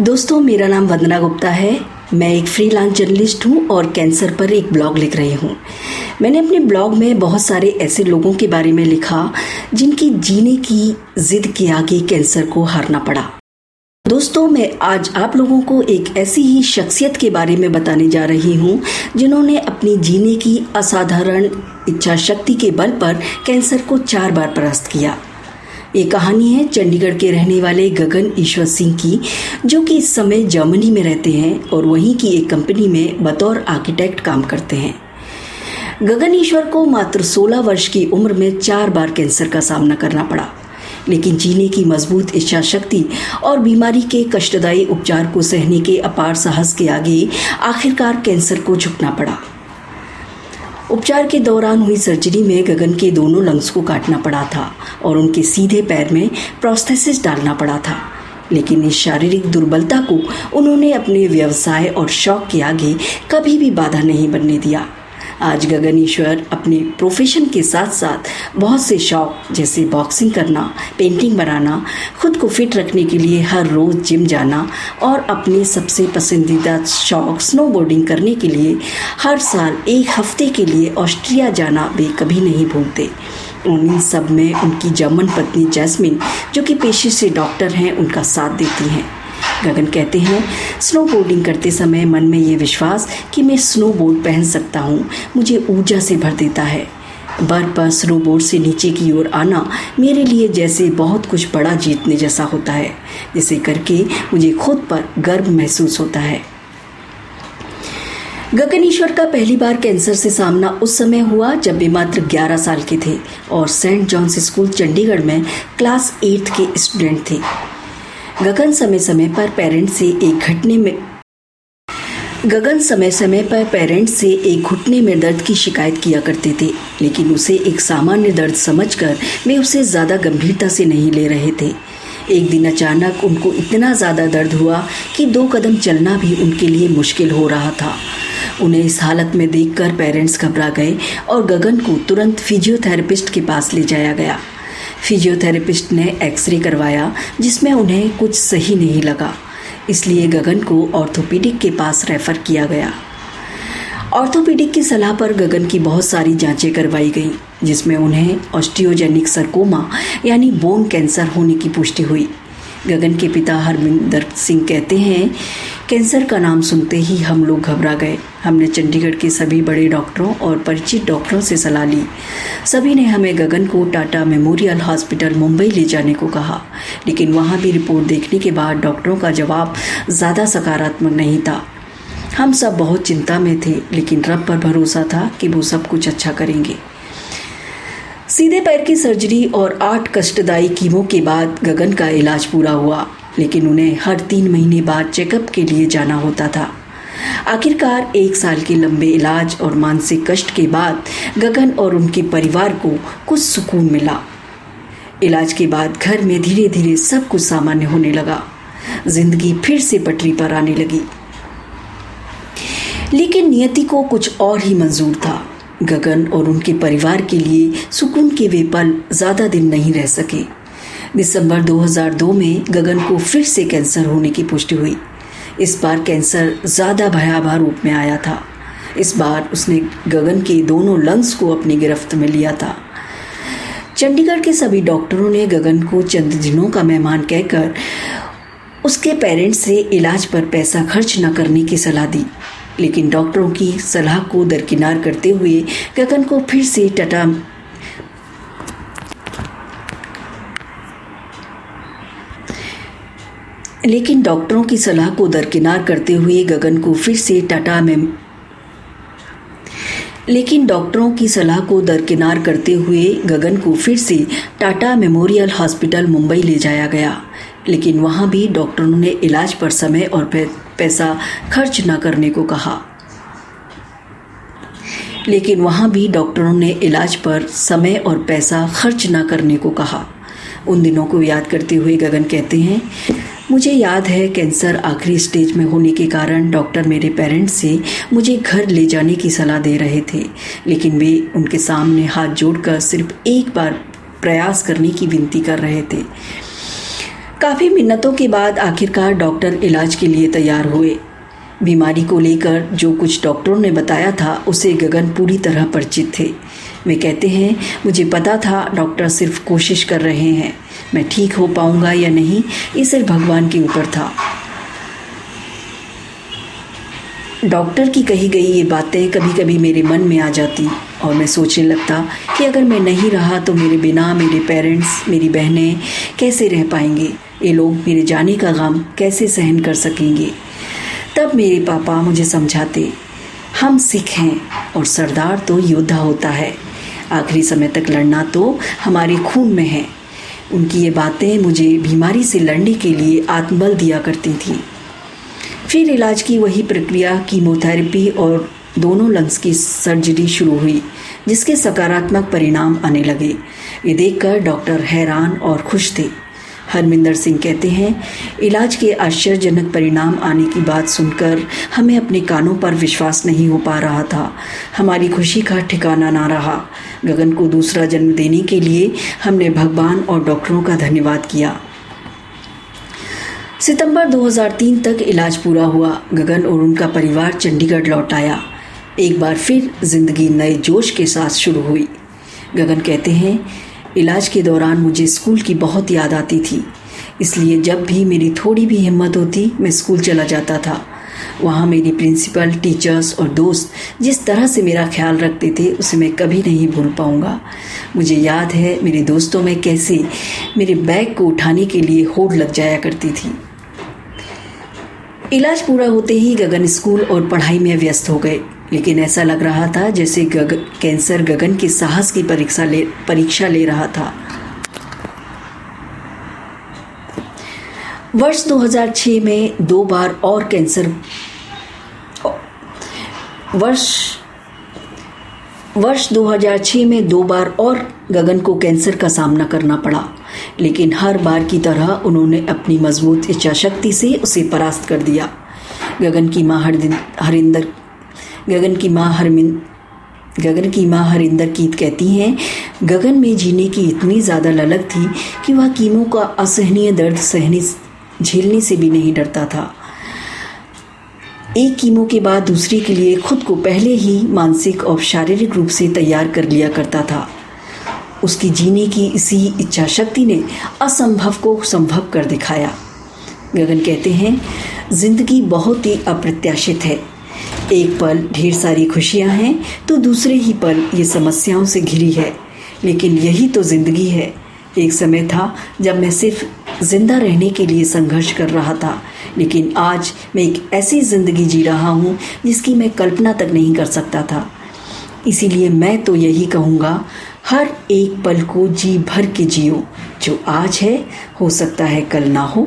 दोस्तों, मेरा नाम वंदना गुप्ता है। मैं एक फ्रीलांस जर्नलिस्ट हूँ और कैंसर पर एक ब्लॉग लिख रही हूँ। मैंने अपने ब्लॉग में बहुत सारे ऐसे लोगों के बारे में लिखा, जिनकी जीने की जिद के आगे कैंसर को हारना पड़ा। दोस्तों, मैं आज आप लोगों को एक ऐसी ही शख्सियत के बारे में बताने जा रही हूँ, जिन्होंने अपनी जीने की असाधारण इच्छा शक्ति के बल पर कैंसर को चार बार परास्त किया। ये कहानी है चंडीगढ़ के रहने वाले गगन ईश्वर सिंह की, जो कि इस समय जर्मनी में रहते हैं और वहीं की एक कंपनी में बतौर आर्किटेक्ट काम करते हैं। गगन ईश्वर को मात्र 16 वर्ष की उम्र में चार बार कैंसर का सामना करना पड़ा। लेकिन जीने की मज़बूत इच्छा शक्ति और बीमारी के कष्टदायी उपचार को सहने के अपार साहस के आगे आखिरकार कैंसर को झुकना पड़ा। उपचार के दौरान हुई सर्जरी में गगन के दोनों लंग्स को काटना पड़ा था और उनके सीधे पैर में प्रोस्थेसिस डालना पड़ा था। लेकिन इस शारीरिक दुर्बलता को उन्होंने अपने व्यवसाय और शौक के आगे कभी भी बाधा नहीं बनने दिया। आज गगन ईश्वर अपने प्रोफेशन के साथ साथ बहुत से शौक, जैसे बॉक्सिंग करना पेंटिंग बनाना, खुद को फिट रखने के लिए हर रोज जिम जाना और अपने सबसे पसंदीदा शौक स्नोबोर्डिंग करने के लिए हर साल एक हफ़्ते के लिए ऑस्ट्रिया जाना वे कभी नहीं भूलते। उन्हीं सब में उनकी जर्मन पत्नी जैस्मिन, जो कि पेशे से डॉक्टर हैं, उनका साथ देती हैं। गगन कहते हैं स्नो बोर्डिंग करते समय मन में ये विश्वास कि मैं स्नो बोर्ड पहन सकता हूँ, मुझे ऊर्जा से भर देता है। बर्फ़ पर स्नो बोर्ड से नीचे की ओर आना मेरे लिए जैसे बहुत कुछ बड़ा जीतने जैसा होता है, जिसे करके मुझे खुद पर गर्व महसूस होता है। गगन ईश्वर का पहली बार कैंसर से सामना उस समय हुआ जब वे मात्र 11 साल के थे और सेंट जॉन्स स्कूल चंडीगढ़ में क्लास एट्थ के स्टूडेंट थे। गगन समय समय पर पेरेंट्स से एक घटने में गगन समय समय पर पेरेंट्स से एक घुटने में दर्द की शिकायत किया करते थे, लेकिन उसे एक सामान्य दर्द समझकर वे उसे ज़्यादा गंभीरता से नहीं ले रहे थे। एक दिन अचानक उनको इतना ज़्यादा दर्द हुआ कि दो कदम चलना भी उनके लिए मुश्किल हो रहा था। उन्हें इस हालत में देखकर पेरेंट्स घबरा गए और गगन को तुरंत फिजियोथेरेपिस्ट के पास ले जाया गया। फिजियोथेरेपिस्ट ने एक्सरे करवाया, जिसमें उन्हें कुछ सही नहीं लगा। इसलिए गगन को ऑर्थोपीडिक के पास रेफर किया गया। ऑर्थोपीडिक की सलाह पर गगन की बहुत सारी जांचें करवाई गई, जिसमें उन्हें ऑस्टियोजेनिक सरकोमा यानी बोन कैंसर होने की पुष्टि हुई। गगन के पिता हरमिंदर सिंह कहते हैं कैंसर का नाम सुनते ही हम लोग घबरा गए। हमने चंडीगढ़ के सभी बड़े डॉक्टरों और परिचित डॉक्टरों से सलाह ली। सभी ने हमें गगन को टाटा मेमोरियल हॉस्पिटल, मुंबई ले जाने को कहा। लेकिन वहाँ भी रिपोर्ट देखने के बाद डॉक्टरों का जवाब ज़्यादा सकारात्मक नहीं था। हम सब बहुत चिंता में थे, लेकिन रब पर भरोसा था कि वो सब कुछ अच्छा करेंगे। सीधे पैर की सर्जरी और आठ कष्टदायी कीमों के बाद गगन का इलाज पूरा हुआ। लेकिन उन्हें हर तीन महीने बाद चेकअप के लिए जाना होता था। आखिरकार एक साल के लंबे इलाज और मानसिक कष्ट के बाद गगन और उनके परिवार को कुछ सुकून मिला। इलाज के बाद घर में धीरे धीरे सब कुछ सामान्य होने लगा। ज़िंदगी फिर से पटरी पर आने लगी। लेकिन नियति को कुछ और ही मंजूर था। गगन और उनके परिवार के लिए सुकून के वे पल ज़्यादा दिन नहीं रह सके। दिसंबर 2002 में गगन को फिर से कैंसर होने की पुष्टि हुई। इस बार कैंसर ज़्यादा भयावह रूप में आया था। इस बार उसने गगन के दोनों लंग्स को अपनी गिरफ्त में लिया था। चंडीगढ़ के सभी डॉक्टरों ने गगन को चंद दिनों का मेहमान कहकर उसके पेरेंट्स से इलाज पर पैसा खर्च न करने की सलाह दी। लेकिन डॉक्टरों की सलाह को दरकिनार करते हुए गगन को फिर से टटा लेकिन डॉक्टरों की सलाह को दरकिनार करते हुए गगन को फिर से टाटा में लेकिन डॉक्टरों की सलाह को दरकिनार करते हुए गगन को फिर से टाटा मेमोरियल हॉस्पिटल मुंबई ले जाया गया। लेकिन वहाँ भी डॉक्टरों ने इलाज पर समय और पैसा खर्च न करने को कहा। लेकिन वहाँ भी डॉक्टरों ने इलाज पर समय और पैसा खर्च न करने को कहा। उन दिनों को याद करते हुए गगन कहते हैं मुझे याद है कैंसर आखिरी स्टेज में होने के कारण डॉक्टर मेरे पेरेंट्स से मुझे घर ले जाने की सलाह दे रहे थे, लेकिन वे उनके सामने हाथ जोड़कर सिर्फ़ एक बार प्रयास करने की विनती कर रहे थे। काफ़ी मिन्नतों के बाद आखिरकार डॉक्टर इलाज के लिए तैयार हुए। बीमारी को लेकर जो कुछ डॉक्टरों ने बताया था, उसे गगन पूरी तरह परिचित थे। वे कहते हैं, मुझे पता था डॉक्टर सिर्फ़ कोशिश कर रहे हैं। मैं ठीक हो पाऊँगा या नहीं, ये सिर्फ़ भगवान के ऊपर था। डॉक्टर की कही गई ये बातें कभी कभी मेरे मन में आ जाती और मैं सोचने लगता कि अगर मैं नहीं रहा तो मेरे बिना मेरे पेरेंट्स, मेरी बहनें कैसे रह पाएँगे? ये लोग मेरे जाने का गम कैसे सहन कर सकेंगे? तब मेरे पापा मुझे समझाते, हम सिख हैं और सरदार तो योद्धा होता है। आखिरी समय तक लड़ना तो हमारे खून में है। उनकी ये बातें मुझे बीमारी से लड़ने के लिए आत्मबल दिया करती थी। फिर इलाज की वही प्रक्रिया, कीमोथेरेपी और दोनों लंग्स की सर्जरी शुरू हुई, जिसके सकारात्मक परिणाम आने लगे। ये देखकर डॉक्टर हैरान और खुश थे। हरमिंदर सिंह कहते हैं, इलाज के आश्चर्यजनक परिणाम आने की बात सुनकर हमें अपने कानों पर विश्वास नहीं हो पा रहा था। हमारी खुशी का ठिकाना ना रहा। गगन को दूसरा जन्म देने के लिए हमने भगवान और डॉक्टरों का धन्यवाद किया। सितंबर 2003 तक इलाज पूरा हुआ। गगन और उनका परिवार चंडीगढ़ लौट आया। एक बार फिर ज़िंदगी नए जोश के साथ शुरू हुई। गगन कहते हैं इलाज के दौरान मुझे स्कूल की बहुत याद आती थी। इसलिए जब भी मेरी थोड़ी भी हिम्मत होती, मैं स्कूल चला जाता था। वहाँ मेरी प्रिंसिपल, टीचर्स और दोस्त जिस तरह से मेरा ख्याल रखते थे, उसे मैं कभी नहीं भूल पाऊँगा। मुझे याद है मेरे दोस्तों में कैसे मेरे बैग को उठाने के लिए होड़ लग जाया करती थी। इलाज पूरा होते ही गगन स्कूल और पढ़ाई में व्यस्त हो गए। लेकिन ऐसा लग रहा था जैसे गग, कैंसर गगन के साहस की परीक्षा ले परीक्षा ले रहा था। वर्ष 2006 में दो बार और कैंसर वर्ष वर्ष 2006 में दो बार और गगन को कैंसर का सामना करना पड़ा लेकिन हर बार की तरह उन्होंने अपनी मज़बूत इच्छा शक्ति से उसे परास्त कर दिया। गगन की माँ हरिंदर गगन की माँ हरमिन गगन की माँ हरिंदर कीत कहती हैं, गगन में जीने की इतनी ज़्यादा ललक थी कि वह कीमों का असहनीय दर्द सहने, झेलने से भी नहीं डरता था। एक कीमो के बाद दूसरे के लिए खुद को पहले ही मानसिक और शारीरिक रूप से तैयार कर लिया करता था। उसकी जीने की इसी इच्छा शक्ति ने असंभव को संभव कर दिखाया। गगन कहते हैं, ज़िंदगी बहुत ही अप्रत्याशित है। एक पल ढेर सारी खुशियाँ हैं तो दूसरे ही पल ये समस्याओं से घिरी है। लेकिन यही तो ज़िंदगी है। एक समय था जब मैं सिर्फ़ ज़िंदा रहने के लिए संघर्ष कर रहा था, लेकिन आज मैं एक ऐसी ज़िंदगी जी रहा हूँ जिसकी मैं कल्पना तक नहीं कर सकता था। इसीलिए मैं तो यही कहूँगा, हर एक पल को जी भर के जियो। जो आज है, हो सकता है कल ना हो।